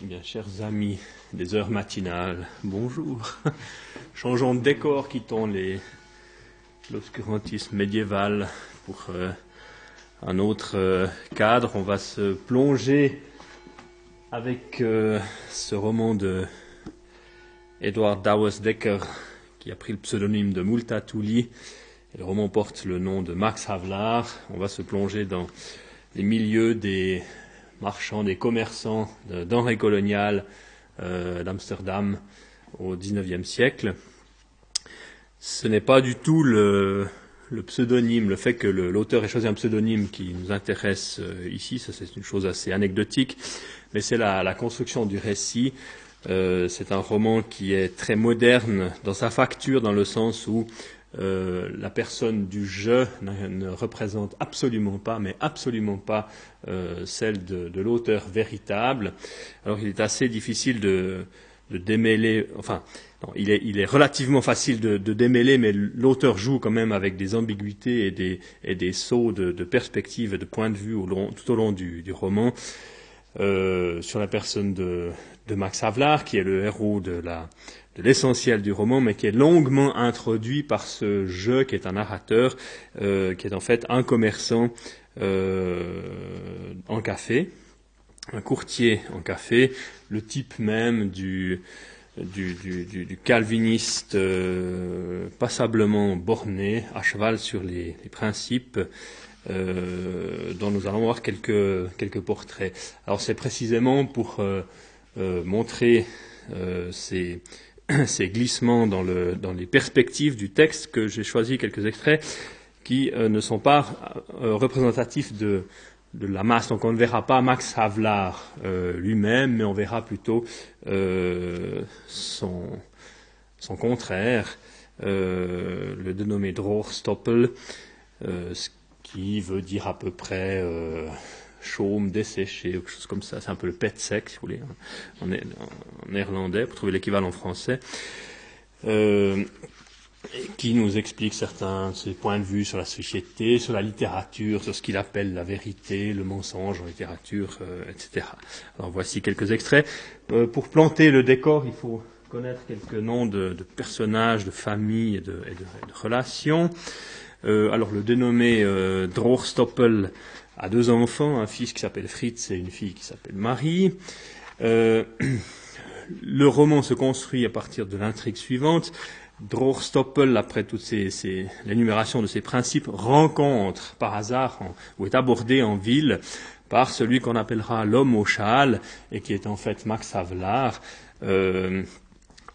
Eh bien, chers amis des heures matinales, bonjour. Changeons de décor, quittons l'obscurantisme médiéval pour euh, un autre euh, cadre. On va se plonger avec euh, ce roman de Edward Dawes Decker qui a pris le pseudonyme de Multatuli. le roman porte le nom de Max Havelaar. On va se plonger dans les milieux des marchands, des commerçants de denrées coloniales euh, d'Amsterdam au XIXe siècle. Ce n'est pas du tout le, pseudonyme, le fait que l'auteur ait choisi un pseudonyme qui nous intéresse euh, ici, ça c'est une chose assez anecdotique, mais c'est la, construction du récit. Euh, c'est un roman qui est très moderne dans sa facture, dans le sens où euh, la personne du je ne, représente absolument pas, mais absolument pas euh, celle de, l'auteur véritable. Alors il est assez difficile de, démêler, enfin, il, est, relativement facile de, démêler, mais l'auteur joue quand même avec des ambiguïtés et des, sauts de, perspective et de point de vue tout au long du, roman. Euh, sur la personne de, Max Havelaar, qui est le héros de de l'essentiel du roman, mais qui est longuement introduit par ce jeu qui est un narrateur, euh, qui est en fait un commerçant euh, en café, un courtier en café, le type même du, calviniste euh, passablement borné, à cheval sur les, principes, dont nous allons voir quelques, quelques portraits. Alors c'est précisément pour montrer ces, ces glissements dans, les perspectives du texte que j'ai choisi quelques extraits qui euh, ne sont pas euh, représentatifs de, la masse. Donc on ne verra pas Max Havelaar euh, lui-même, mais on verra plutôt son, contraire, le dénommé Droorstoppel, ce qui veut dire à peu près chaume, desséché, quelque chose comme ça. C'est un peu le pet sec, si vous voulez, en, néerlandais, pour trouver l'équivalent français. Euh, qui nous explique certains de ses points de vue sur la société, sur la littérature, sur ce qu'il appelle la vérité, le mensonge en littérature, euh, etc. Alors voici quelques extraits. Euh, pour planter le décor, il faut connaître quelques noms de, personnages, de familles et de, relations. Alors le dénommé euh, a deux enfants, un fils qui s'appelle Fritz et une fille qui s'appelle Marie. Euh, le roman se construit à partir de l'intrigue suivante. Droorstoppel, après toute l'énumération de ses principes, rencontre par hasard ou est abordé en ville par celui qu'on appellera l'homme au châle et qui est en fait Max Havelaar, euh,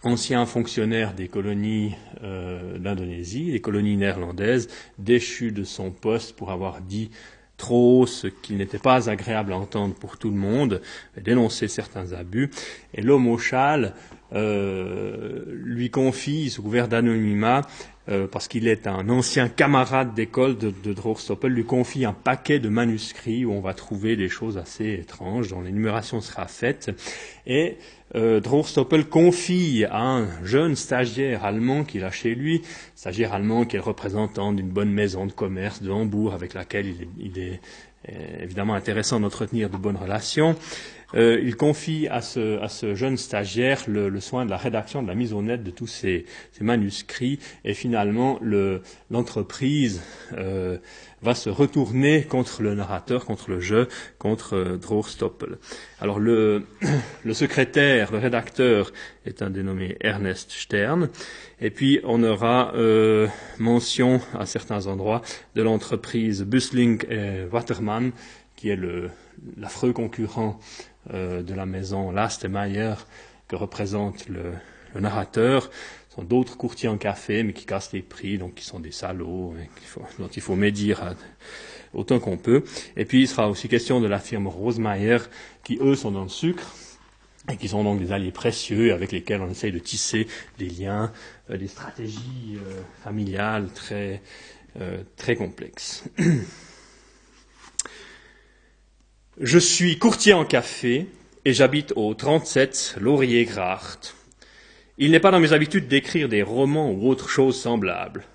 ancien fonctionnaire des colonies euh, d'Indonésie, des colonies néerlandaises, déchu de son poste pour avoir dit trop, ce qui n'était pas agréable à entendre pour tout le monde, dénoncer certains abus. Et l'homme au châle euh, lui confie, sous couvert d'anonymat, euh, parce qu'il est un ancien camarade d'école de, de Droorstoppel, lui confie un paquet de manuscrits où on va trouver des choses assez étranges, dont l'énumération sera faite. Et euh, confie à un jeune stagiaire allemand qu'il a chez lui, stagiaire allemand qui est le représentant d'une bonne maison de commerce de Hambourg avec laquelle il est, évidemment intéressant d'entretenir de bonnes relations. Euh, il confie à ce, jeune stagiaire le, soin de la rédaction, de la mise au net de tous ces, manuscrits, et finalement l'entreprise euh, va se retourner contre le narrateur, contre le jeu, contre euh, Alors le, le, secrétaire, le rédacteur est un dénommé Ernest Stern, et puis on aura euh, mention à certains endroits de l'entreprise Busling et Waterman, qui est l'affreux concurrent de la maison Last Mayer que représente le, narrateur. Ce sont d'autres courtiers en café, mais qui cassent les prix, donc qui sont des salauds, dont il faut médire autant qu'on peut. Et puis il sera aussi question de la firme Rosemeyer, qui eux sont dans le sucre, et qui sont donc des alliés précieux avec lesquels on essaye de tisser des liens, euh, des stratégies euh, familiales très, très complexes. Je suis courtier en café et j'habite au 37 Laurier Gracht. Il n'est pas dans mes habitudes d'écrire des romans ou autres choses semblables.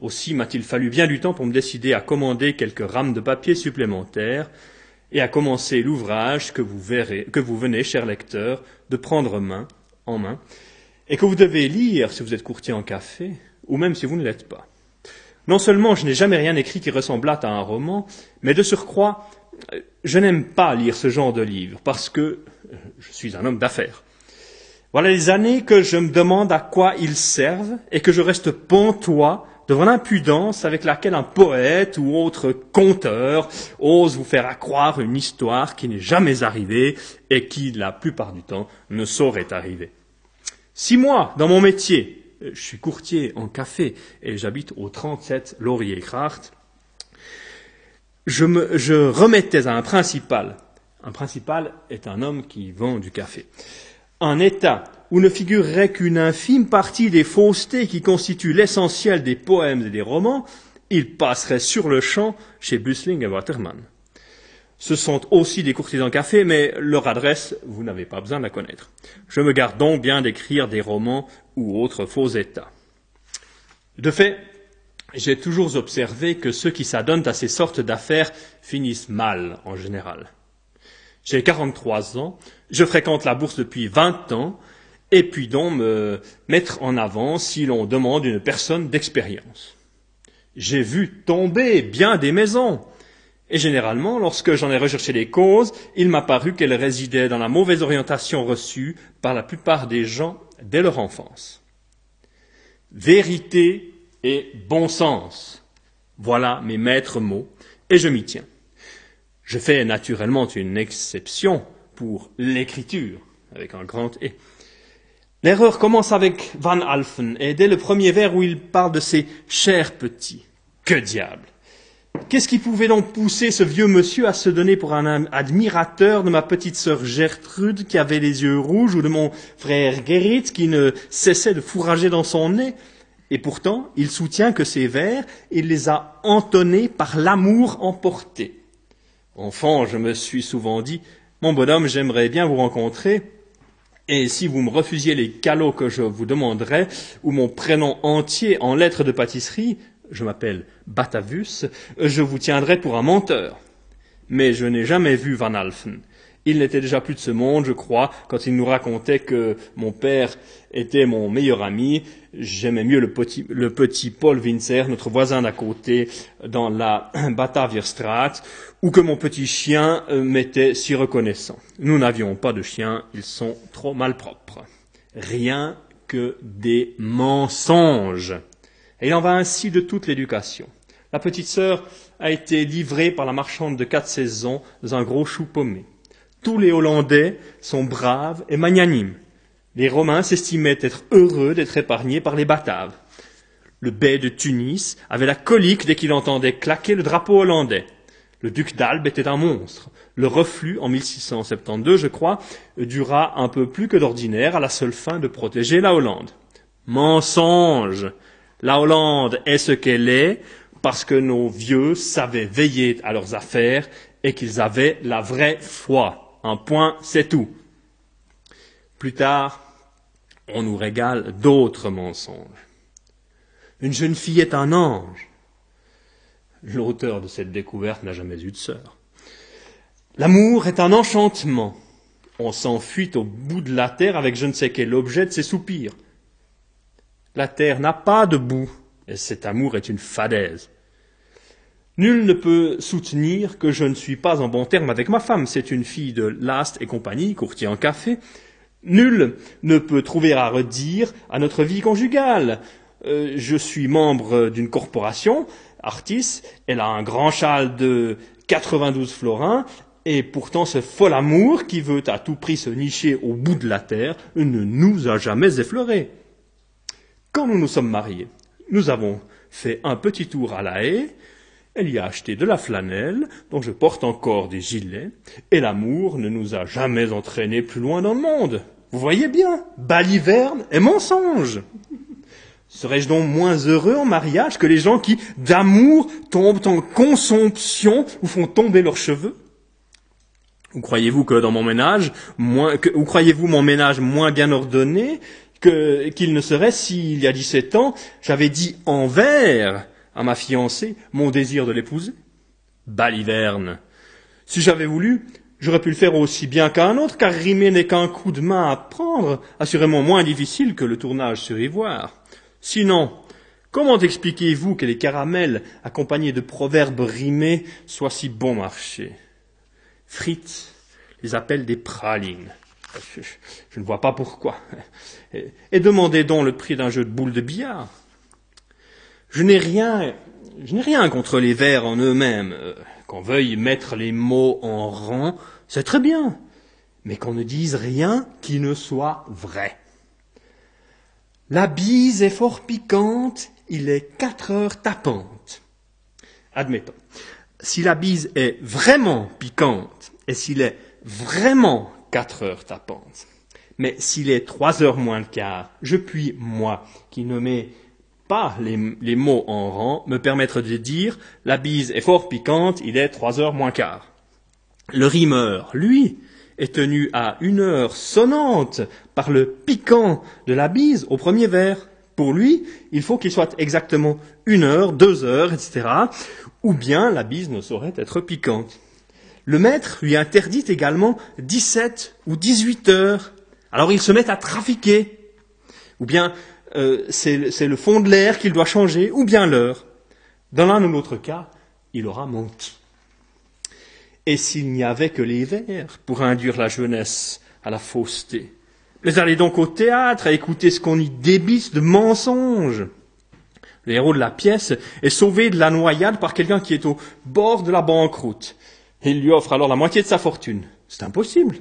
Aussi m'a-t-il fallu bien du temps pour me décider à commander quelques rames de papier supplémentaires, et à commencer l'ouvrage que vous verrez, que vous venez, cher lecteur, de prendre main en main, et que vous devez lire si vous êtes courtier en café, ou même si vous ne l'êtes pas. Non seulement je n'ai jamais rien écrit qui ressemblât à un roman, mais de surcroît, je n'aime pas lire ce genre de livre, parce que je suis un homme d'affaires. Voilà les années que je me demande à quoi ils servent et que je reste pantois devant l'impudence avec laquelle un poète ou autre conteur ose vous faire accroire une histoire qui n'est jamais arrivée et qui, la plupart du temps, ne saurait arriver. Si moi, dans mon métier, je suis courtier en café et j'habite au 37 Laurier Kracht, je, me, je remettais à un principal. Un principal est un homme qui vend du café. Un État où ne figurerait qu'une infime partie des faussetés qui constituent l'essentiel des poèmes et des romans, il passerait sur le champ chez Busling et Waterman. Ce sont aussi des courtiers en café, mais leur adresse, vous n'avez pas besoin de la connaître. Je me garde donc bien d'écrire des romans ou autres faux états. De fait, j'ai toujours observé que ceux qui s'adonnent à ces sortes d'affaires finissent mal en général. J'ai 43 ans, je fréquente la bourse depuis 20 ans, et puis donc me mettre en avant si l'on demande une personne d'expérience. J'ai vu tomber bien des maisons, et généralement, lorsque j'en ai recherché les causes, il m'a paru qu'elles résidaient dans la mauvaise orientation reçue par la plupart des gens dès leur enfance. Vérité et bon sens. Voilà mes maîtres mots, et je m'y tiens. Je fais naturellement une exception pour l'écriture, avec un grand et. L'erreur commence avec Van Alphen, et dès le premier vers où il parle de ses chers petits. Que diable Qu'est-ce qui pouvait donc pousser ce vieux monsieur à se donner pour un admirateur de ma petite sœur Gertrude qui avait les yeux rouges ou de mon frère Gerrit qui ne cessait de fourrager dans son nez? Et pourtant, il soutient que ces vers, il les a entonnés par l'amour emporté. Enfant, je me suis souvent dit, mon bonhomme, j'aimerais bien vous rencontrer, et si vous me refusiez les calots que je vous demanderais, ou mon prénom entier en lettres de pâtisserie, je m'appelle Batavus, je vous tiendrais pour un menteur. Mais je n'ai jamais vu Van Alphen. Il n'était déjà plus de ce monde, je crois, quand il nous racontait que mon père était mon meilleur ami. J'aimais mieux le petit, Paul Winzer, notre voisin d'à côté, dans la Batavierstraat, ou que mon petit chien euh, m'était si reconnaissant. Nous n'avions pas de chien, ils sont trop malpropres. Rien que des mensonges. Et il en va ainsi de toute l'éducation. La petite sœur a été livrée par la marchande de quatre saisons dans un gros chou paumé. Tous les Hollandais sont braves et magnanimes. Les Romains s'estimaient être heureux d'être épargnés par les Bataves. Le bey de Tunis avait la colique dès qu'il entendait claquer le drapeau hollandais. Le duc d'Albe était un monstre. Le reflux, en 1672, je crois, dura un peu plus que d'ordinaire à la seule fin de protéger la Hollande. Mensonge La Hollande est ce qu'elle est parce que nos vieux savaient veiller à leurs affaires et qu'ils avaient la vraie foi. Un point, c'est tout. Plus tard, on nous régale d'autres mensonges. Une jeune fille est un ange. L'auteur de cette découverte n'a jamais eu de sœur. L'amour est un enchantement. On s'enfuit au bout de la terre avec je ne sais quel objet de ses soupirs. La terre n'a pas de bout, et cet amour est une fadaise. Nul ne peut soutenir que je ne suis pas en bon terme avec ma femme. C'est une fille de Last et compagnie, courtier en café. Nul ne peut trouver à redire à notre vie conjugale. Euh, je suis membre d'une corporation, Artis, elle a un grand châle de 92 florins, et pourtant ce fol amour qui veut à tout prix se nicher au bout de la terre ne nous a jamais effleurés. Quand nous nous sommes mariés, nous avons fait un petit tour à la haie, elle y a acheté de la flanelle, dont je porte encore des gilets, et l'amour ne nous a jamais entraînés plus loin dans le monde. Vous voyez bien, baliverne et mensonge. Serais-je donc moins heureux en mariage que les gens qui, d'amour, tombent en consomption ou font tomber leurs cheveux? Ou croyez-vous que dans mon ménage, moins, que, ou croyez-vous mon ménage moins bien ordonné que, qu'il ne serait s'il y a 17 ans, j'avais dit envers à ma fiancée mon désir de l'épouser Baliverne Si j'avais voulu, j'aurais pu le faire aussi bien qu'un autre, car rimer n'est qu'un coup de main à prendre, assurément moins difficile que le tournage sur ivoire. Sinon, comment expliquez-vous que les caramels, accompagnés de proverbes rimés, soient si bon marché? Fritz les appelle des pralines. Je, ne vois pas pourquoi. Et, demandez donc le prix d'un jeu de boules de billard. Je n'ai rien, je n'ai rien contre les vers en eux-mêmes. Qu'on veuille mettre les mots en rang, c'est très bien. Mais qu'on ne dise rien qui ne soit vrai. La bise est fort piquante, il est quatre heures tapante. Admettons. Si la bise est vraiment piquante et s'il est vraiment quatre heures tapantes, mais s'il est trois heures moins le quart, je puis, moi, qui ne mets pas les, mots en rang, me permettre de dire la bise est fort piquante, il est trois heures moins quart. Le rimeur, lui, est tenu à une heure sonnante par le piquant de la bise au premier vers. Pour lui, il faut qu'il soit exactement une heure, deux heures, etc. Ou bien la bise ne saurait être piquante. Le maître lui interdit également 17 ou 18 heures. Alors il se met à trafiquer. Ou bien euh, c'est le fond de l'air qu'il doit changer, ou bien l'heure. Dans l'un ou l'autre cas, il aura menti. Et s'il n'y avait que les vers pour induire la jeunesse à la fausseté Les allez donc au théâtre à écouter ce qu'on y débite de mensonges. Le héros de la pièce est sauvé de la noyade par quelqu'un qui est au bord de la banqueroute. Il lui offre alors la moitié de sa fortune. C'est impossible.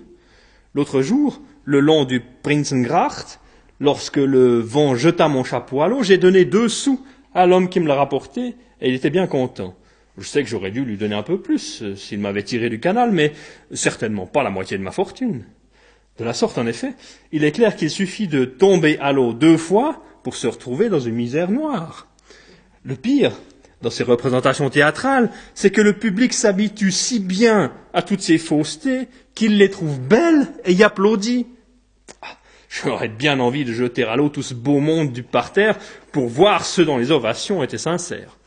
L'autre jour, le long du Prinzengracht, lorsque le vent jeta mon chapeau à l'eau, j'ai donné deux sous à l'homme qui me l'a rapporté, et il était bien content. Je sais que j'aurais dû lui donner un peu plus euh, s'il m'avait tiré du canal, mais certainement pas la moitié de ma fortune. De la sorte, en effet, il est clair qu'il suffit de tomber à l'eau deux fois pour se retrouver dans une misère noire. Le pire, dans ces représentations théâtrales, c'est que le public s'habitue si bien à toutes ces faussetés qu'il les trouve belles et y applaudit. Ah, j'aurais bien envie de jeter à l'eau tout ce beau monde du parterre pour voir ceux dont les ovations étaient sincères.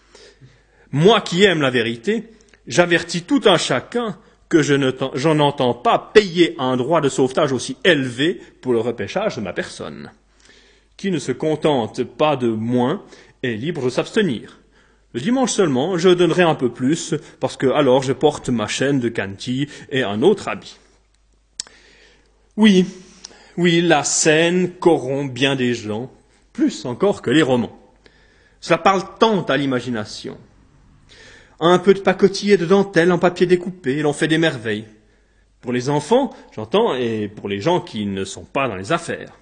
Moi qui aime la vérité, j'avertis tout un chacun que je n'en entends pas payer un droit de sauvetage aussi élevé pour le repêchage de ma personne. Qui ne se contente pas de moins est libre de s'abstenir. Le dimanche seulement, je donnerai un peu plus, parce que alors je porte ma chaîne de canti et un autre habit. Oui, oui, la scène corrompt bien des gens, plus encore que les romans. Cela parle tant à l'imagination. Un peu de pacotille et de dentelle en papier découpé, l'on fait des merveilles. Pour les enfants, j'entends, et pour les gens qui ne sont pas dans les affaires.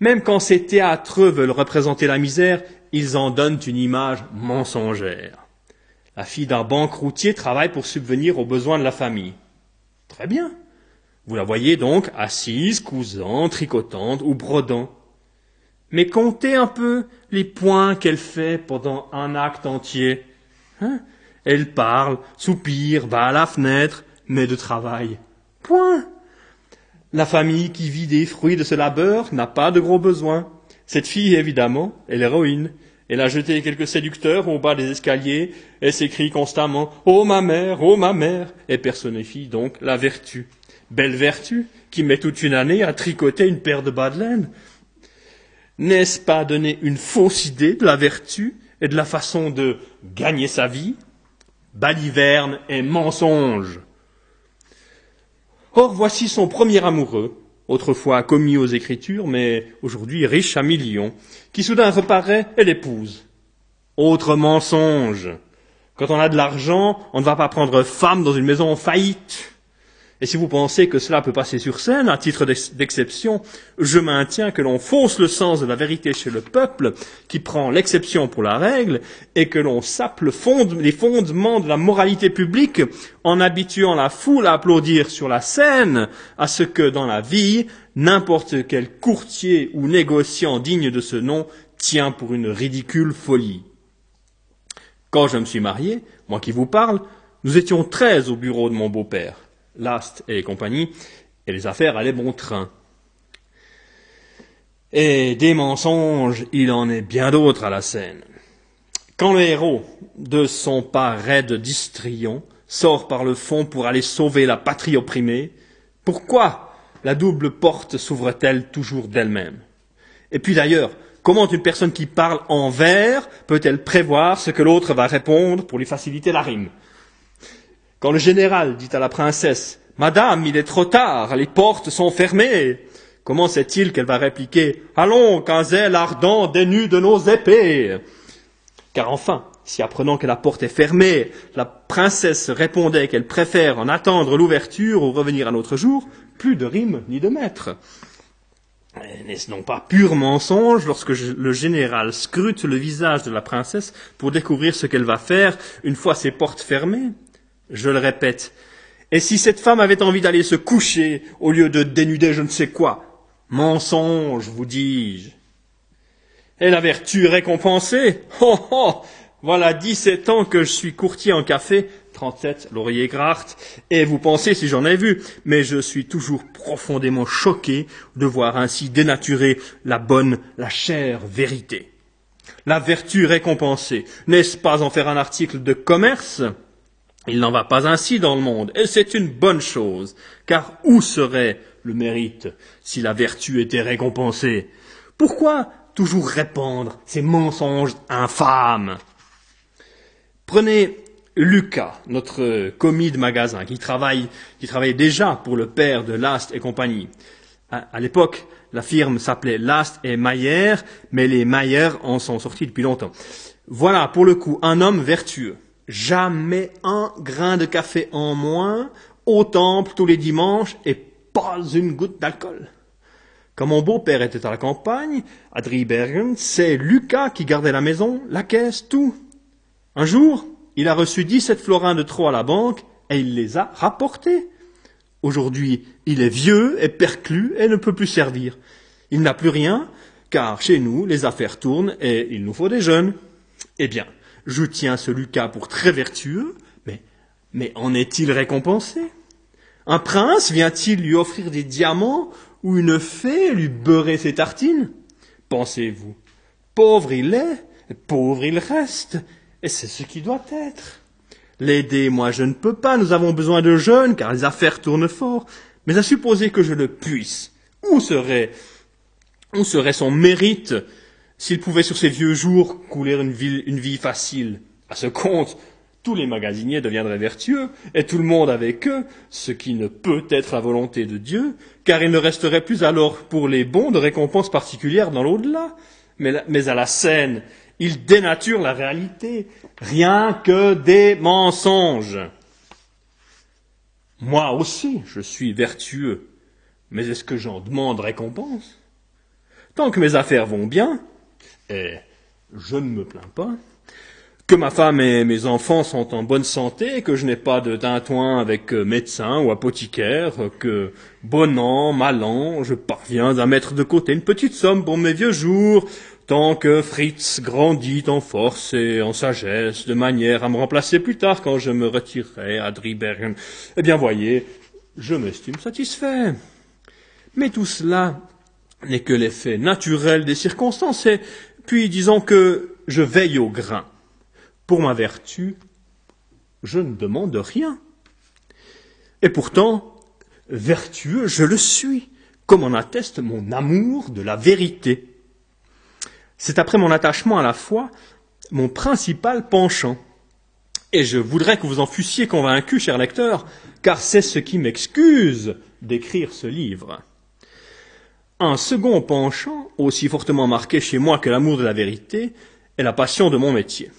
Même quand ces théâtres veulent représenter la misère, ils en donnent une image mensongère. La fille d'un banqueroutier travaille pour subvenir aux besoins de la famille. Très bien. Vous la voyez donc assise, cousant, tricotante ou brodant. Mais comptez un peu les points qu'elle fait pendant un acte entier. Hein? Elle parle, soupire, va à la fenêtre, mais de travail. Point. La famille qui vit des fruits de ce labeur n'a pas de gros besoins. Cette fille, évidemment, est l'héroïne. Elle a jeté quelques séducteurs au bas des escaliers, et s'écrie constamment Oh ma mère, oh ma mère et personnifie donc la vertu. Belle vertu, qui met toute une année à tricoter une paire de bas de laine. N'est-ce pas donner une fausse idée de la vertu et de la façon de gagner sa vie? Baliverne et mensonge. Or voici son premier amoureux, autrefois commis aux Écritures, mais aujourd'hui riche à millions, qui soudain reparaît et l'épouse. Autre mensonge. Quand on a de l'argent, on ne va pas prendre femme dans une maison en faillite. Et si vous pensez que cela peut passer sur scène, à titre d'exception, je maintiens que l'on fausse le sens de la vérité chez le peuple, qui prend l'exception pour la règle, et que l'on sape les fondements de la moralité publique en habituant la foule à applaudir sur la scène à ce que dans la vie, n'importe quel courtier ou négociant digne de ce nom tient pour une ridicule folie. Quand je me suis marié, moi qui vous parle, nous étions treize au bureau de mon beau-père. Last et compagnie, et les affaires allaient bon train. Et des mensonges, il en est bien d'autres à la scène. Quand le héros, de son pas raide d'histrion, sort par le fond pour aller sauver la patrie opprimée, pourquoi la double porte s'ouvre-t-elle toujours d'elle-même? Et puis d'ailleurs, comment une personne qui parle en vers peut-elle prévoir ce que l'autre va répondre pour lui faciliter la rime? Quand le général dit à la princesse Madame, il est trop tard, les portes sont fermées. Comment sait-il qu'elle va répliquer Allons, qu'un zèle ardent dénude de nos épées Car enfin, si apprenant que la porte est fermée, la princesse répondait qu'elle préfère en attendre l'ouverture ou revenir un autre jour, plus de rime ni de maître. N'est-ce donc pas pur mensonge lorsque le général scrute le visage de la princesse pour découvrir ce qu'elle va faire une fois ses portes fermées? Je le répète, et si cette femme avait envie d'aller se coucher au lieu de dénuder je ne sais quoi? Mensonge, vous dis-je. Et la vertu récompensée. Oh oh. Voilà dix-sept ans que je suis courtier en café, trente-sept Laurier Gracht, et vous pensez si j'en ai vu, mais je suis toujours profondément choqué de voir ainsi dénaturer la bonne, la chère vérité. La vertu récompensée, n'est-ce pas en faire un article de commerce? Il n'en va pas ainsi dans le monde, et c'est une bonne chose, car où serait le mérite si la vertu était récompensée? Pourquoi toujours répandre ces mensonges infâmes? Prenez Lucas, notre commis de magasin, qui travaille, qui travaillait déjà pour le père de Last et compagnie. À, l'époque, la firme s'appelait Last et Mayer, mais les Mayer en sont sortis depuis longtemps. Voilà, pour le coup, un homme vertueux jamais un grain de café en moins, au temple tous les dimanches et pas une goutte d'alcool. Quand mon beau-père était à la campagne, à Driebergen, c'est Lucas qui gardait la maison, la caisse, tout. Un jour, il a reçu dix-sept florins de trop à la banque et il les a rapportés. Aujourd'hui, il est vieux et perclus et ne peut plus servir. Il n'a plus rien, car chez nous, les affaires tournent et il nous faut des jeunes. Eh bien, je tiens ce Lucas pour très vertueux, mais, mais en est-il récompensé? Un prince vient-il lui offrir des diamants ou une fée lui beurrer ses tartines? Pensez-vous Pauvre il est, pauvre il reste, et c'est ce qui doit être. L'aider, moi je ne peux pas, nous avons besoin de jeunes, car les affaires tournent fort, mais à supposer que je le puisse, où serait, où serait son mérite? S'il pouvait sur ses vieux jours couler une vie, facile. À ce compte, tous les magasiniers deviendraient vertueux, et tout le monde avec eux, ce qui ne peut être la volonté de Dieu, car il ne resterait plus alors pour les bons de récompenses particulières dans l'au-delà. Mais, à la scène, il dénature la réalité, rien que des mensonges. Moi aussi, je suis vertueux, mais est-ce que j'en demande récompense? Tant que mes affaires vont bien, je ne me plains pas. Que ma femme et mes enfants sont en bonne santé, que je n'ai pas de tintouin avec euh, médecin ou apothicaire, que bon an, mal an, je parviens à mettre de côté une petite somme pour mes vieux jours, tant que Fritz grandit en force et en sagesse, de manière à me remplacer plus tard quand je me retirerai à Driebergen. Eh bien, voyez, je m'estime satisfait. Mais tout cela n'est que l'effet naturel des circonstances, et puis disons que je veille au grain. Pour ma vertu, je ne demande rien. Et pourtant, vertueux, je le suis, comme en atteste mon amour de la vérité. C'est après mon attachement à la foi mon principal penchant. Et je voudrais que vous en fussiez convaincu, cher lecteur, car c'est ce qui m'excuse d'écrire ce livre. Un second penchant, aussi fortement marqué chez moi que l'amour de la vérité, est la passion de mon métier.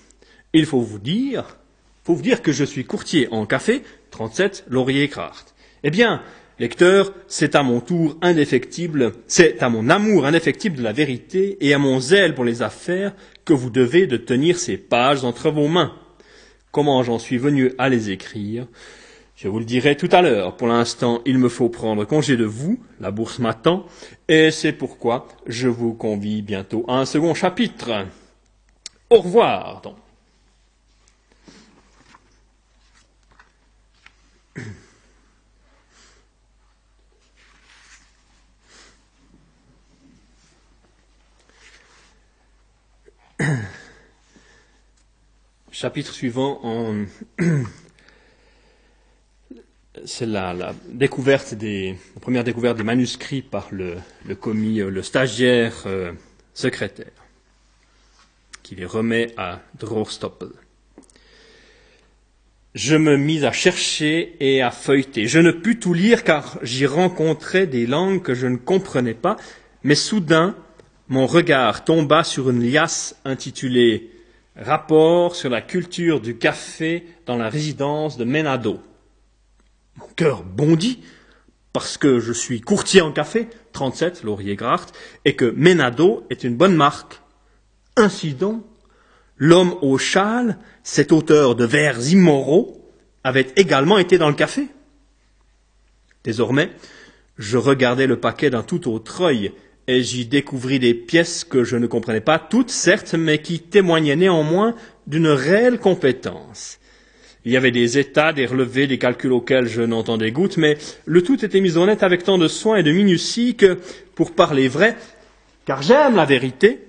Il faut vous dire, faut vous dire que je suis courtier en café, 37 Laurier Kraft. Eh bien, lecteur, c'est à mon tour indéfectible, c'est à mon amour indéfectible de la vérité et à mon zèle pour les affaires que vous devez de tenir ces pages entre vos mains. Comment j'en suis venu à les écrire? Je vous le dirai tout à l'heure. Pour l'instant, il me faut prendre congé de vous, la bourse m'attend, et c'est pourquoi je vous convie bientôt à un second chapitre. Au revoir. Donc. Chapitre suivant en c'est la, découverte des, la première découverte des manuscrits par le, commis, euh, le stagiaire euh, secrétaire, qui les remet à Drorstoppel. Je me mis à chercher et à feuilleter. Je ne pus tout lire car j'y rencontrais des langues que je ne comprenais pas, mais soudain, mon regard tomba sur une liasse intitulée Rapport sur la culture du café dans la résidence de Menado. Mon cœur bondit parce que je suis courtier en café, 37, Laurier Gracht, et que Menado est une bonne marque. Ainsi donc, l'homme au châle, cet auteur de vers immoraux, avait également été dans le café. Désormais, je regardais le paquet d'un tout autre œil, et j'y découvris des pièces que je ne comprenais pas toutes, certes, mais qui témoignaient néanmoins d'une réelle compétence. Il y avait des états, des relevés, des calculs auxquels je n'entendais goutte, mais le tout était mis en net avec tant de soin et de minutie que, pour parler vrai, car j'aime la vérité,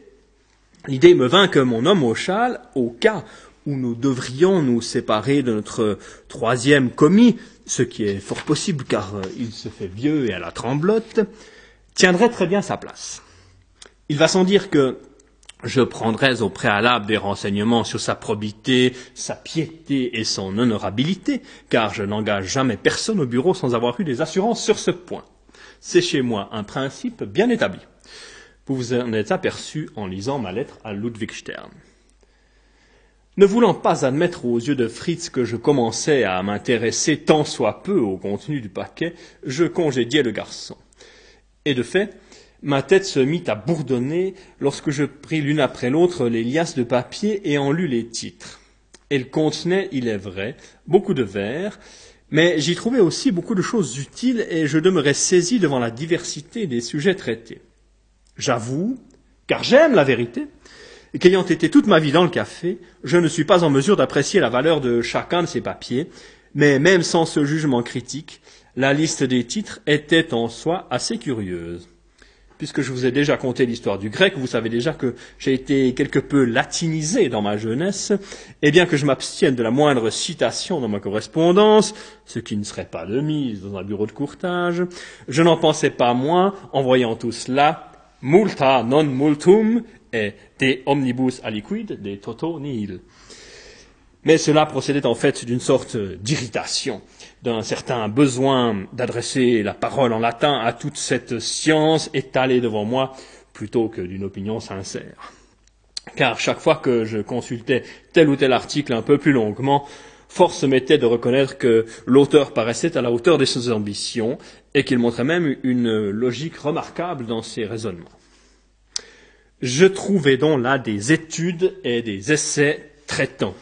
l'idée me vint que mon homme au châle, au cas où nous devrions nous séparer de notre troisième commis, ce qui est fort possible car il se fait vieux et à la tremblote, tiendrait très bien sa place. Il va sans dire que je prendrais au préalable des renseignements sur sa probité, sa piété et son honorabilité, car je n'engage jamais personne au bureau sans avoir eu des assurances sur ce point. C'est chez moi un principe bien établi. Vous vous en êtes aperçu en lisant ma lettre à Ludwig Stern. Ne voulant pas admettre aux yeux de Fritz que je commençais à m'intéresser tant soit peu au contenu du paquet, je congédiai le garçon. Et de fait, ma tête se mit à bourdonner lorsque je pris l'une après l'autre les liasses de papier et en lus les titres. Elles contenaient, il est vrai, beaucoup de vers, mais j'y trouvais aussi beaucoup de choses utiles et je demeurais saisi devant la diversité des sujets traités. J'avoue, car j'aime la vérité, qu'ayant été toute ma vie dans le café, je ne suis pas en mesure d'apprécier la valeur de chacun de ces papiers, mais même sans ce jugement critique, la liste des titres était en soi assez curieuse. Puisque je vous ai déjà conté l'histoire du grec, vous savez déjà que j'ai été quelque peu latinisé dans ma jeunesse, et bien que je m'abstienne de la moindre citation dans ma correspondance, ce qui ne serait pas de mise dans un bureau de courtage, je n'en pensais pas moins, en voyant tout cela, multa non multum et de omnibus aliquid de toto nihil. Mais cela procédait en fait d'une sorte d'irritation d'un certain besoin d'adresser la parole en latin à toute cette science étalée devant moi, plutôt que d'une opinion sincère. Car chaque fois que je consultais tel ou tel article un peu plus longuement, force m'était de reconnaître que l'auteur paraissait à la hauteur de ses ambitions et qu'il montrait même une logique remarquable dans ses raisonnements. Je trouvais donc là des études et des essais traitants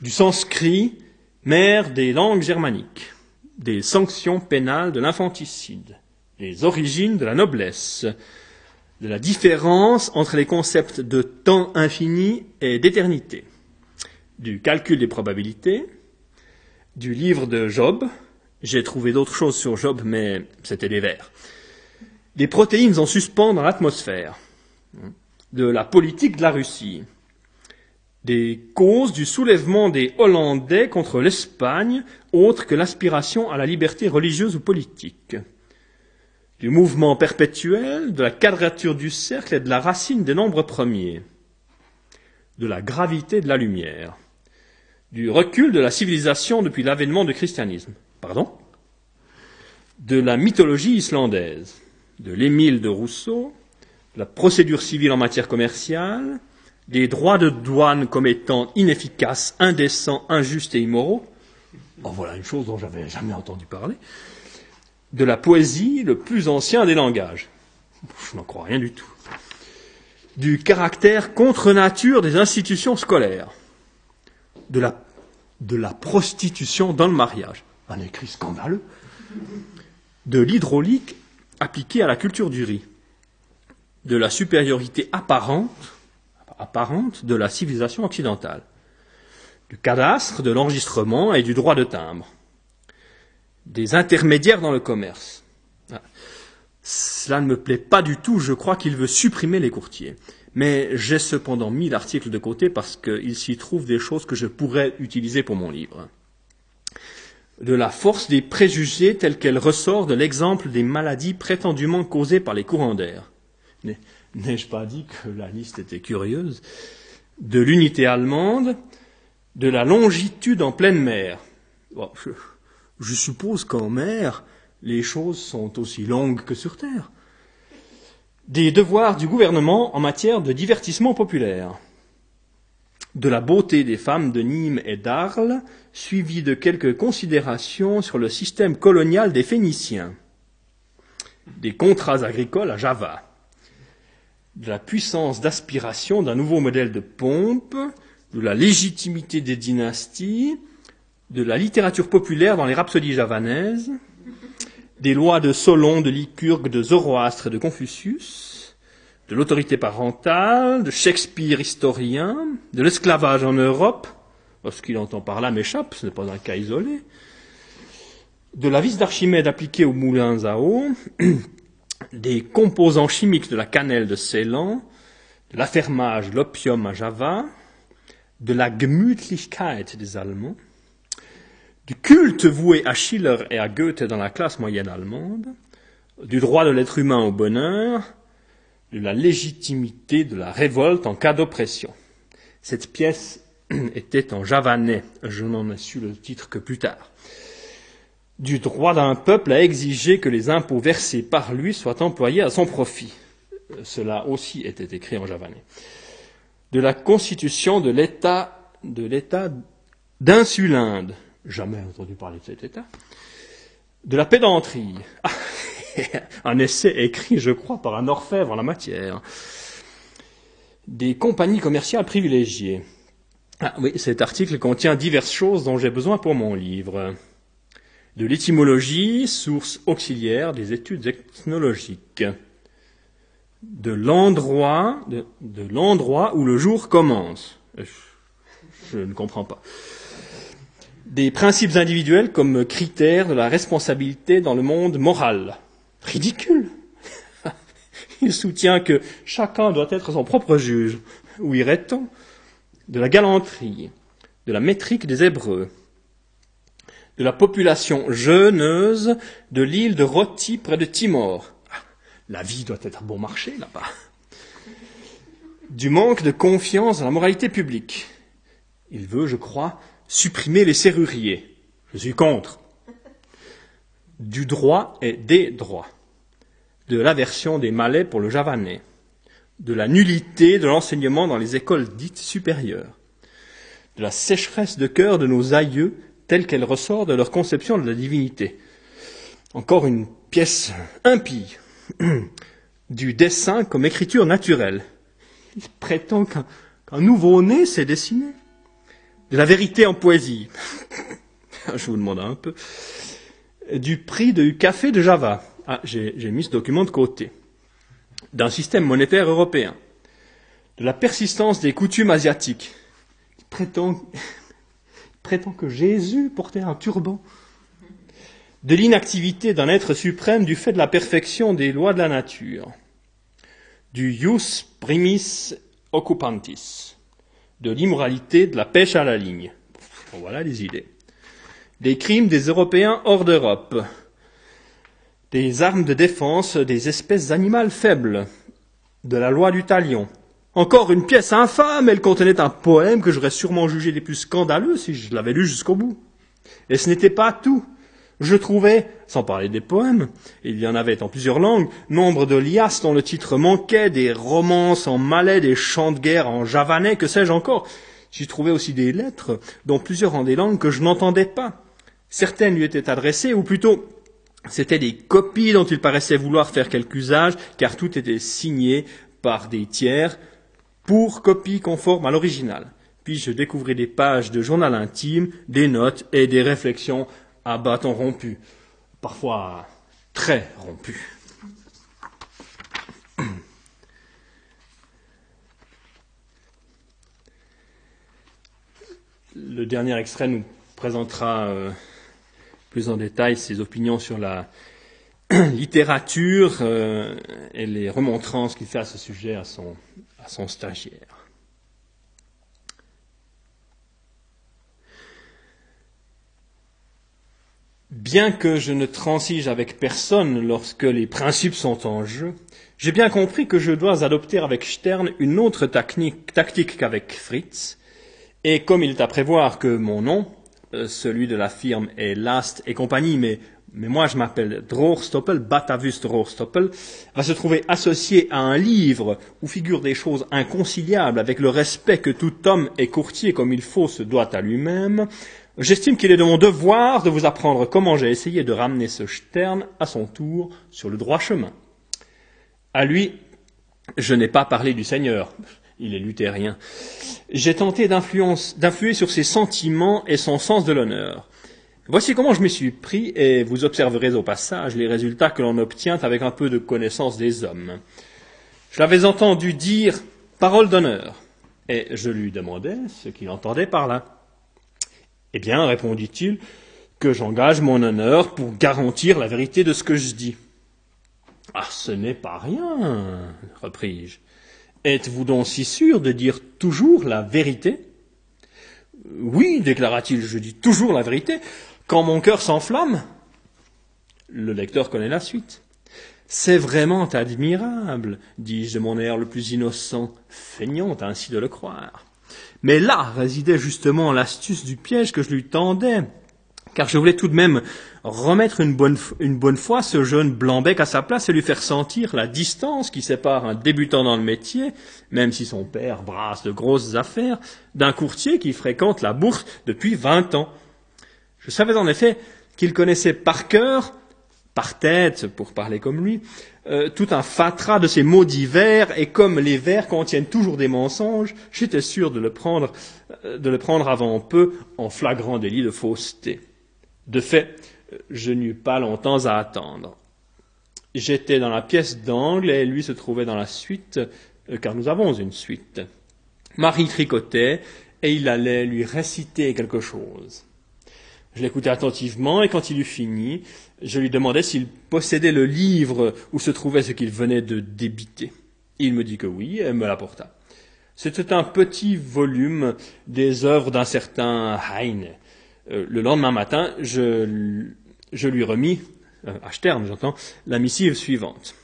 du sanskrit, mère des langues germaniques, des sanctions pénales de l'infanticide, des origines de la noblesse, de la différence entre les concepts de temps infini et d'éternité, du calcul des probabilités, du livre de Job, j'ai trouvé d'autres choses sur Job, mais c'était des vers, des protéines en suspens dans l'atmosphère, de la politique de la Russie, des causes du soulèvement des Hollandais contre l'Espagne, autres que l'aspiration à la liberté religieuse ou politique, du mouvement perpétuel, de la quadrature du cercle et de la racine des nombres premiers, de la gravité de la lumière, du recul de la civilisation depuis l'avènement du christianisme, pardon, de la mythologie islandaise, de l'Émile de Rousseau, de la procédure civile en matière commerciale, des droits de douane comme étant inefficaces, indécents, injustes et immoraux. En voilà une chose dont j'avais jamais entendu parler. De la poésie, le plus ancien des langages. Je n'en crois rien du tout. Du caractère contre nature des institutions scolaires. De la, de la prostitution dans le mariage. Un écrit scandaleux. De l'hydraulique appliquée à la culture du riz. De la supériorité apparente apparente de la civilisation occidentale, du cadastre, de l'enregistrement et du droit de timbre, des intermédiaires dans le commerce. Ah. Cela ne me plaît pas du tout, je crois qu'il veut supprimer les courtiers. Mais j'ai cependant mis l'article de côté parce qu'il s'y trouve des choses que je pourrais utiliser pour mon livre. de la force des préjugés telle qu'elle ressort de l'exemple des maladies prétendument causées par les courants d'air. N'ai-je pas dit que la liste était curieuse? De l'unité allemande, de la longitude en pleine mer. Je suppose qu'en mer, les choses sont aussi longues que sur Terre. Des devoirs du gouvernement en matière de divertissement populaire. De la beauté des femmes de Nîmes et d'Arles, suivi de quelques considérations sur le système colonial des Phéniciens. Des contrats agricoles à Java. De la puissance d'aspiration d'un nouveau modèle de pompe, de la légitimité des dynasties, de la littérature populaire dans les rhapsodies javanaises, des lois de Solon, de Lycurgue, de Zoroastre et de Confucius, de l'autorité parentale, de Shakespeare historien, de l'esclavage en Europe, ce qu'il entend par là m'échappe, ce n'est pas un cas isolé, de la vis d'Archimède appliquée aux moulins à eau, des composants chimiques de la cannelle de Ceylan, de l'affermage, l'opium à Java, de la Gemütlichkeit des Allemands, du culte voué à Schiller et à Goethe dans la classe moyenne allemande, du droit de l'être humain au bonheur, de la légitimité de la révolte en cas d'oppression. Cette pièce était en javanais, je n'en ai su le titre que plus tard. Du droit d'un peuple à exiger que les impôts versés par lui soient employés à son profit. Cela aussi était écrit en javanais de la constitution de l'État de d'Insulinde. Jamais entendu parler de cet État. De la pédanterie. Un essai écrit, je crois, par un orfèvre en la matière. Des compagnies commerciales privilégiées. Ah oui, cet article contient diverses choses dont j'ai besoin pour mon livre. De l'étymologie, source auxiliaire des études ethnologiques de l'endroit de, l'endroit où le jour commence. Je, je ne comprends pas. Des principes individuels comme critères de la responsabilité dans le monde moral. Ridicule. Il soutient que chacun doit être son propre juge. Où irait-on? De la galanterie, de la métrique des Hébreux, de la population jeuneuse de l'île de Roti près de Timor la vie doit être bon marché là-bas. Du manque de confiance dans la moralité publique. Il veut, je crois, supprimer les serruriers. Je suis contre. Du droit et des droits. De l'aversion des malais pour le javanais. De la nullité de l'enseignement dans les écoles dites supérieures. De la sécheresse de cœur de nos aïeux telle qu'elle ressort de leur conception de la divinité. Encore une pièce impie du dessin comme écriture naturelle. Il prétend qu'un nouveau-né s'est dessiné. De la vérité en poésie. Je vous demande un peu. Du prix du café de Java. Ah, j'ai mis ce document de côté. D'un système monétaire européen. De la persistance des coutumes asiatiques. Il prétend, prétend que Jésus portait un turban de l'inactivité d'un être suprême du fait de la perfection des lois de la nature, du ius primis occupantis, de l'immoralité de la pêche à la ligne. voilà les idées. Des crimes des Européens hors d'Europe, des armes de défense des espèces animales faibles, de la loi du talion. Encore une pièce infâme, elle contenait un poème que j'aurais sûrement jugé des plus scandaleux si je l'avais lu jusqu'au bout. Et ce n'était pas tout. Je trouvais, sans parler des poèmes, il y en avait en plusieurs langues, nombre de liasses dont le titre manquait, des romances en malais, des chants de guerre en javanais, que sais-je encore. J'y trouvais aussi des lettres, dont plusieurs en des langues que je n'entendais pas. Certaines lui étaient adressées, ou plutôt c'étaient des copies dont il paraissait vouloir faire quelque usage, car tout était signé par des tiers pour copie conforme à l'original. Puis je découvrais des pages de journal intime, des notes et des réflexions à bâton rompu, parfois très rompu. Le dernier extrait nous présentera euh, plus en détail ses opinions sur la littérature euh, et les remontrances qu'il fait à ce sujet à son, son stagiaire. Bien que je ne transige avec personne lorsque les principes sont en jeu, j'ai bien compris que je dois adopter avec Stern une autre tactique, tactique qu'avec Fritz, et comme il est à prévoir que mon nom, euh, celui de la firme est Last et compagnie, mais, mais moi je m'appelle Droorstoppel, Batavus Droorstoppel, va se trouver associé à un livre où figurent des choses inconciliables avec le respect que tout homme et courtier comme il faut se doit à lui-même, J'estime qu'il est de mon devoir de vous apprendre comment j'ai essayé de ramener ce Stern à son tour sur le droit chemin. À lui, je n'ai pas parlé du Seigneur, il est luthérien. J'ai tenté d'influer sur ses sentiments et son sens de l'honneur. Voici comment je m'y suis pris, et vous observerez au passage les résultats que l'on obtient avec un peu de connaissance des hommes. Je l'avais entendu dire parole d'honneur, et je lui demandais ce qu'il entendait par là. Eh bien, répondit-il, que j'engage mon honneur pour garantir la vérité de ce que je dis. Ah, ce n'est pas rien, repris-je. Êtes-vous donc si sûr de dire toujours la vérité? Oui, déclara-t-il, je dis toujours la vérité. Quand mon cœur s'enflamme Le lecteur connaît la suite. C'est vraiment admirable, dis-je de mon air le plus innocent, feignant ainsi de le croire. Mais là résidait justement l'astuce du piège que je lui tendais, car je voulais tout de même remettre une bonne, une bonne fois ce jeune blanc-bec à sa place et lui faire sentir la distance qui sépare un débutant dans le métier, même si son père brasse de grosses affaires, d'un courtier qui fréquente la bourse depuis vingt ans. Je savais en effet qu'il connaissait par cœur par tête, pour parler comme lui, euh, tout un fatras de ces mots divers, et comme les vers contiennent toujours des mensonges, j'étais sûr de le prendre, euh, de le prendre avant peu en flagrant délit de fausseté. De fait, je n'eus pas longtemps à attendre. J'étais dans la pièce d'angle et lui se trouvait dans la suite, euh, car nous avons une suite. Marie tricotait et il allait lui réciter quelque chose. Je l'écoutais attentivement et quand il eut fini, je lui demandai s'il possédait le livre où se trouvait ce qu'il venait de débiter. Il me dit que oui et me l'apporta. C'était un petit volume des œuvres d'un certain Heine. Euh, le lendemain matin, je, lui remis, euh, à Stern j'entends, la missive suivante.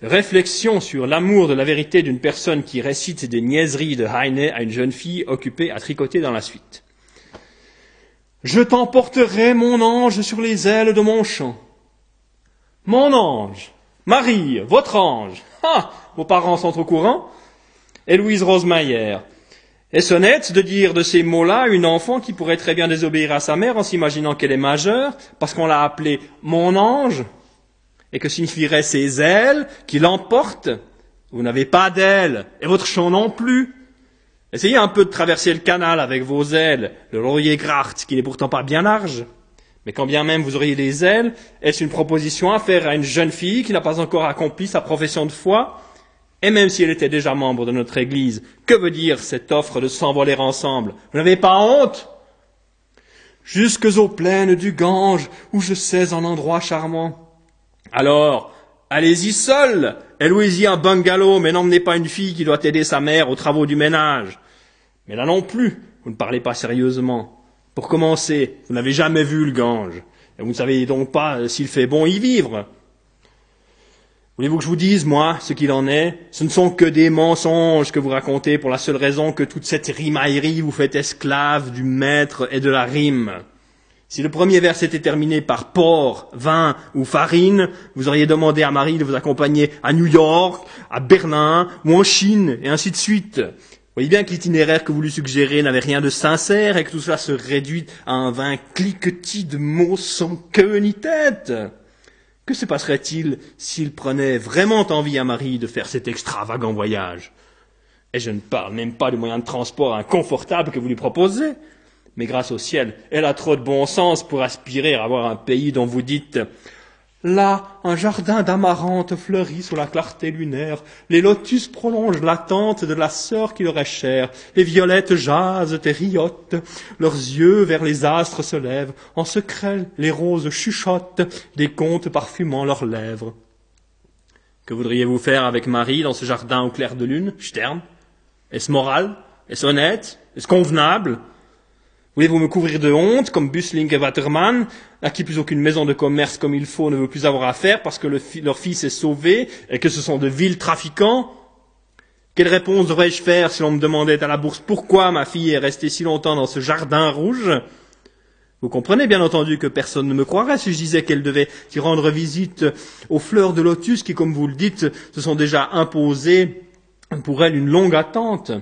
Réflexion sur l'amour de la vérité d'une personne qui récite des niaiseries de Heine à une jeune fille occupée à tricoter dans la suite. Je t'emporterai, mon ange, sur les ailes de mon chant. Mon ange, Marie, votre ange. Ah, vos parents sont au courant Et Louise Rosemeyer. Est-ce honnête de dire de ces mots-là une enfant qui pourrait très bien désobéir à sa mère en s'imaginant qu'elle est majeure, parce qu'on l'a appelée mon ange Et que signifieraient ses ailes qui l'emportent? Vous n'avez pas d'ailes, et votre chant non plus. Essayez un peu de traverser le canal avec vos ailes, le laurier Gracht, qui n'est pourtant pas bien large. Mais quand bien même vous auriez des ailes, est-ce une proposition à faire à une jeune fille qui n'a pas encore accompli sa profession de foi? Et même si elle était déjà membre de notre Église, que veut dire cette offre de s'envoler ensemble? Vous n'avez pas honte? Jusques aux plaines du Gange, où je sais un endroit charmant. Alors, allez-y seul, louez-y un bungalow, mais n'emmenez pas une fille qui doit aider sa mère aux travaux du ménage. Mais là non plus, vous ne parlez pas sérieusement. Pour commencer, vous n'avez jamais vu le Gange, et vous ne savez donc pas euh, s'il fait bon y vivre. Voulez-vous que je vous dise, moi, ce qu'il en est? Ce ne sont que des mensonges que vous racontez pour la seule raison que toute cette rimaillerie vous fait esclave du maître et de la rime. Si le premier vers s'était terminé par porc, vin ou farine, vous auriez demandé à Marie de vous accompagner à New York, à Berlin ou en Chine, et ainsi de suite. Voyez bien que l'itinéraire que vous lui suggérez n'avait rien de sincère et que tout cela se réduit à un vain cliquetis de mots sans queue ni tête. Que se passerait-il s'il prenait vraiment envie à Marie de faire cet extravagant voyage? Et je ne parle même pas du moyen de transport inconfortable que vous lui proposez. Mais grâce au ciel, elle a trop de bon sens pour aspirer à avoir un pays dont vous dites Là, un jardin d'amarante fleurit sous la clarté lunaire. Les lotus prolongent l'attente de la sœur qui leur est chère. Les violettes jasent et riotent. Leurs yeux vers les astres se lèvent. En secret, les roses chuchotent, des contes parfumant leurs lèvres. Que voudriez-vous faire avec Marie dans ce jardin au clair de lune, Stern Est-ce moral? Est-ce honnête? Est-ce convenable? Voulez-vous me couvrir de honte, comme Buslink et Waterman, à qui plus aucune maison de commerce comme il faut ne veut plus avoir affaire parce que leur fils est sauvé et que ce sont de vils trafiquants? Quelle réponse devrais-je faire si l'on me demandait à la bourse pourquoi ma fille est restée si longtemps dans ce jardin rouge? Vous comprenez bien entendu que personne ne me croirait si je disais qu'elle devait y rendre visite aux fleurs de lotus qui, comme vous le dites, se sont déjà imposées pour elle une longue attente.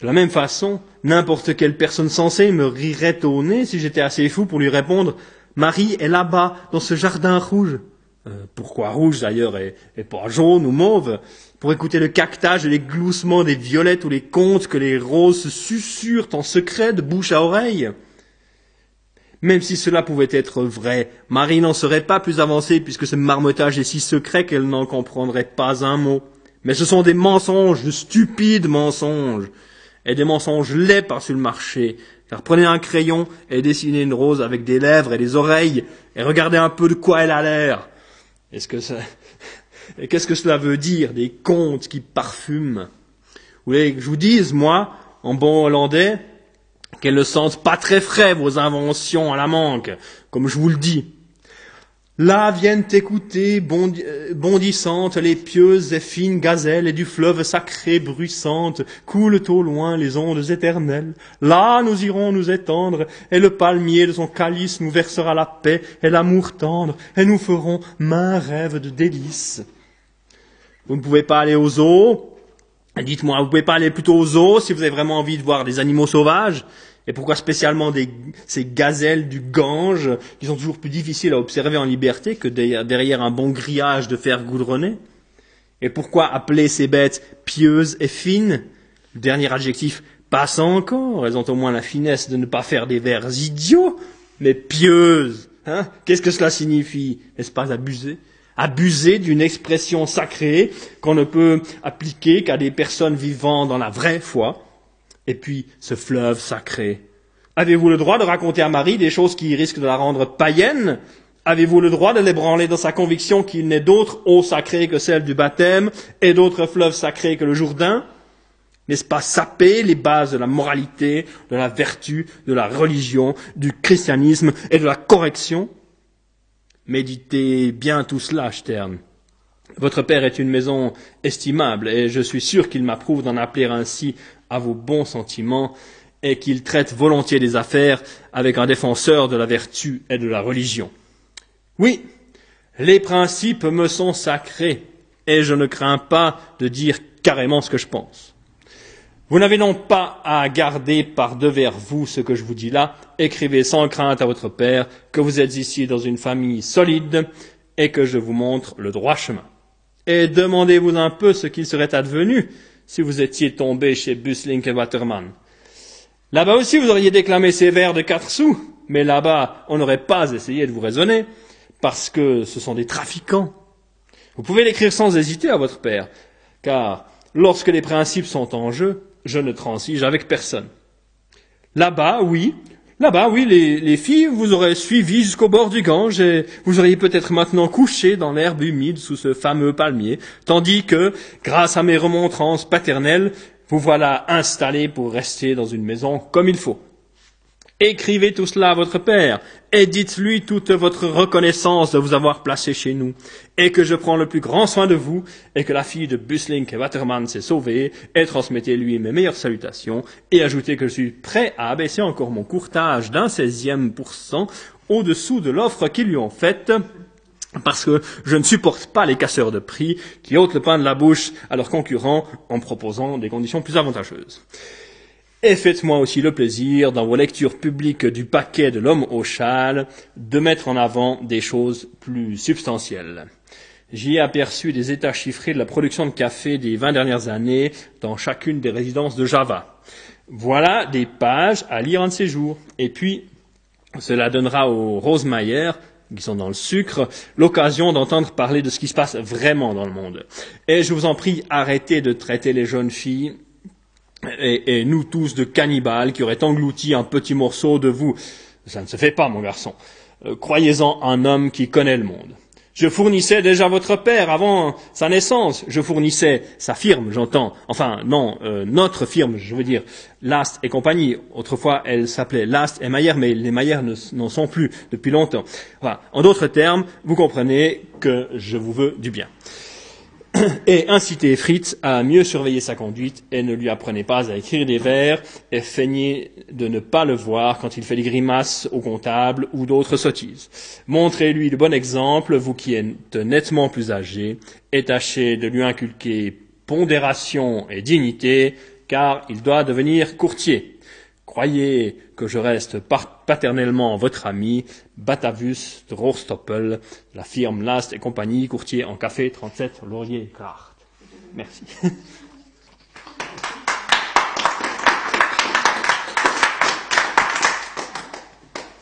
De la même façon, n'importe quelle personne sensée me rirait au nez si j'étais assez fou pour lui répondre Marie est là-bas, dans ce jardin rouge. Euh, pourquoi rouge d'ailleurs et, pas jaune ou mauve? Pour écouter le cactage et les gloussements des violettes ou les contes que les roses susurrent en secret de bouche à oreille. Même si cela pouvait être vrai, Marie n'en serait pas plus avancée puisque ce marmottage est si secret qu'elle n'en comprendrait pas un mot. Mais ce sont des mensonges, de stupides mensonges et des mensonges laids par-dessus le marché. Car prenez un crayon et dessinez une rose avec des lèvres et des oreilles, et regardez un peu de quoi elle a l'air. Est-ce que ça... Qu'est-ce que cela veut dire, des contes qui parfument? Vous voulez que je vous dise, moi, en bon hollandais, qu'elles ne sentent pas très frais vos inventions à la manque, comme je vous le dis. Là viennent écouter euh, bondissantes les pieuses et fines gazelles et du fleuve sacré bruissantes coulent au loin les ondes éternelles. Là nous irons nous étendre et le palmier de son calice nous versera la paix et l'amour tendre et nous ferons main rêve de délices. Vous ne pouvez pas aller aux eaux. Dites-moi, vous pouvez pas aller plutôt aux eaux si vous avez vraiment envie de voir des animaux sauvages et pourquoi spécialement ces gazelles du Gange, qui sont toujours plus difficiles à observer en liberté que derrière un bon grillage de fer goudronné? Et pourquoi appeler ces bêtes pieuses et fines? Dernier adjectif passe encore. Elles ont au moins la finesse de ne pas faire des vers idiots, mais pieuses. Hein? Qu'est-ce que cela signifie? N'est-ce pas abuser? Abuser d'une expression sacrée qu'on ne peut appliquer qu'à des personnes vivant dans la vraie foi et puis ce fleuve sacré. Avez-vous le droit de raconter à Marie des choses qui risquent de la rendre païenne? Avez-vous le droit de l'ébranler dans sa conviction qu'il n'est d'autre eau sacrée que celle du baptême et d'autres fleuves sacrés que le Jourdain? N'est-ce pas saper les bases de la moralité, de la vertu, de la religion, du christianisme et de la correction? Méditez bien tout cela, Stern. Votre père est une maison estimable, et je suis sûr qu'il m'approuve d'en appeler ainsi à vos bons sentiments et qu'il traite volontiers des affaires avec un défenseur de la vertu et de la religion. Oui, les principes me sont sacrés et je ne crains pas de dire carrément ce que je pense. Vous n'avez donc pas à garder par devers vous ce que je vous dis là. Écrivez sans crainte à votre père que vous êtes ici dans une famille solide et que je vous montre le droit chemin. Et demandez-vous un peu ce qu'il serait advenu si vous étiez tombé chez Buslink et Waterman. Là-bas aussi, vous auriez déclamé ces vers de quatre sous, mais là-bas, on n'aurait pas essayé de vous raisonner, parce que ce sont des trafiquants. Vous pouvez l'écrire sans hésiter à votre père, car lorsque les principes sont en jeu, je ne transige avec personne. Là-bas, oui, Là-bas, oui, les, les, filles vous auraient suivi jusqu'au bord du Gange et vous auriez peut-être maintenant couché dans l'herbe humide sous ce fameux palmier, tandis que, grâce à mes remontrances paternelles, vous voilà installé pour rester dans une maison comme il faut. Écrivez tout cela à votre père, et dites-lui toute votre reconnaissance de vous avoir placé chez nous, et que je prends le plus grand soin de vous, et que la fille de Buslink et Waterman s'est sauvée, et transmettez-lui mes meilleures salutations, et ajoutez que je suis prêt à abaisser encore mon courtage d'un seizième pour cent au-dessous de l'offre qu'ils lui ont faite, parce que je ne supporte pas les casseurs de prix qui ôtent le pain de la bouche à leurs concurrents en proposant des conditions plus avantageuses. Et faites-moi aussi le plaisir, dans vos lectures publiques du paquet de l'homme au châle, de mettre en avant des choses plus substantielles. J'y ai aperçu des états chiffrés de la production de café des vingt dernières années dans chacune des résidences de Java. Voilà des pages à lire un de ces jours. Et puis, cela donnera aux Rosemeyer, qui sont dans le sucre, l'occasion d'entendre parler de ce qui se passe vraiment dans le monde. Et je vous en prie, arrêtez de traiter les jeunes filles et, nous tous de cannibales qui auraient englouti un petit morceau de vous. Ça ne se fait pas, mon garçon. Euh, croyez-en un homme qui connaît le monde. Je fournissais déjà votre père avant sa naissance. Je fournissais sa firme, j'entends. Enfin, non, euh, notre firme, je veux dire, Last et compagnie. Autrefois, elle s'appelait Last et Mayer, mais les Mayer n'en sont plus depuis longtemps. En d'autres termes, vous comprenez que je vous veux du bien et incitez Fritz à mieux surveiller sa conduite et ne lui apprenez pas à écrire des vers et feignez de ne pas le voir quand il fait des grimaces au comptable ou d'autres sottises. Montrez-lui le bon exemple, vous qui êtes nettement plus âgé, et tâchez de lui inculquer pondération et dignité, car il doit devenir courtier croyez que je reste paternellement votre ami, Batavus de Rohrstoppel, la firme Last et compagnie, courtier en café 37 Laurier Carte. Merci.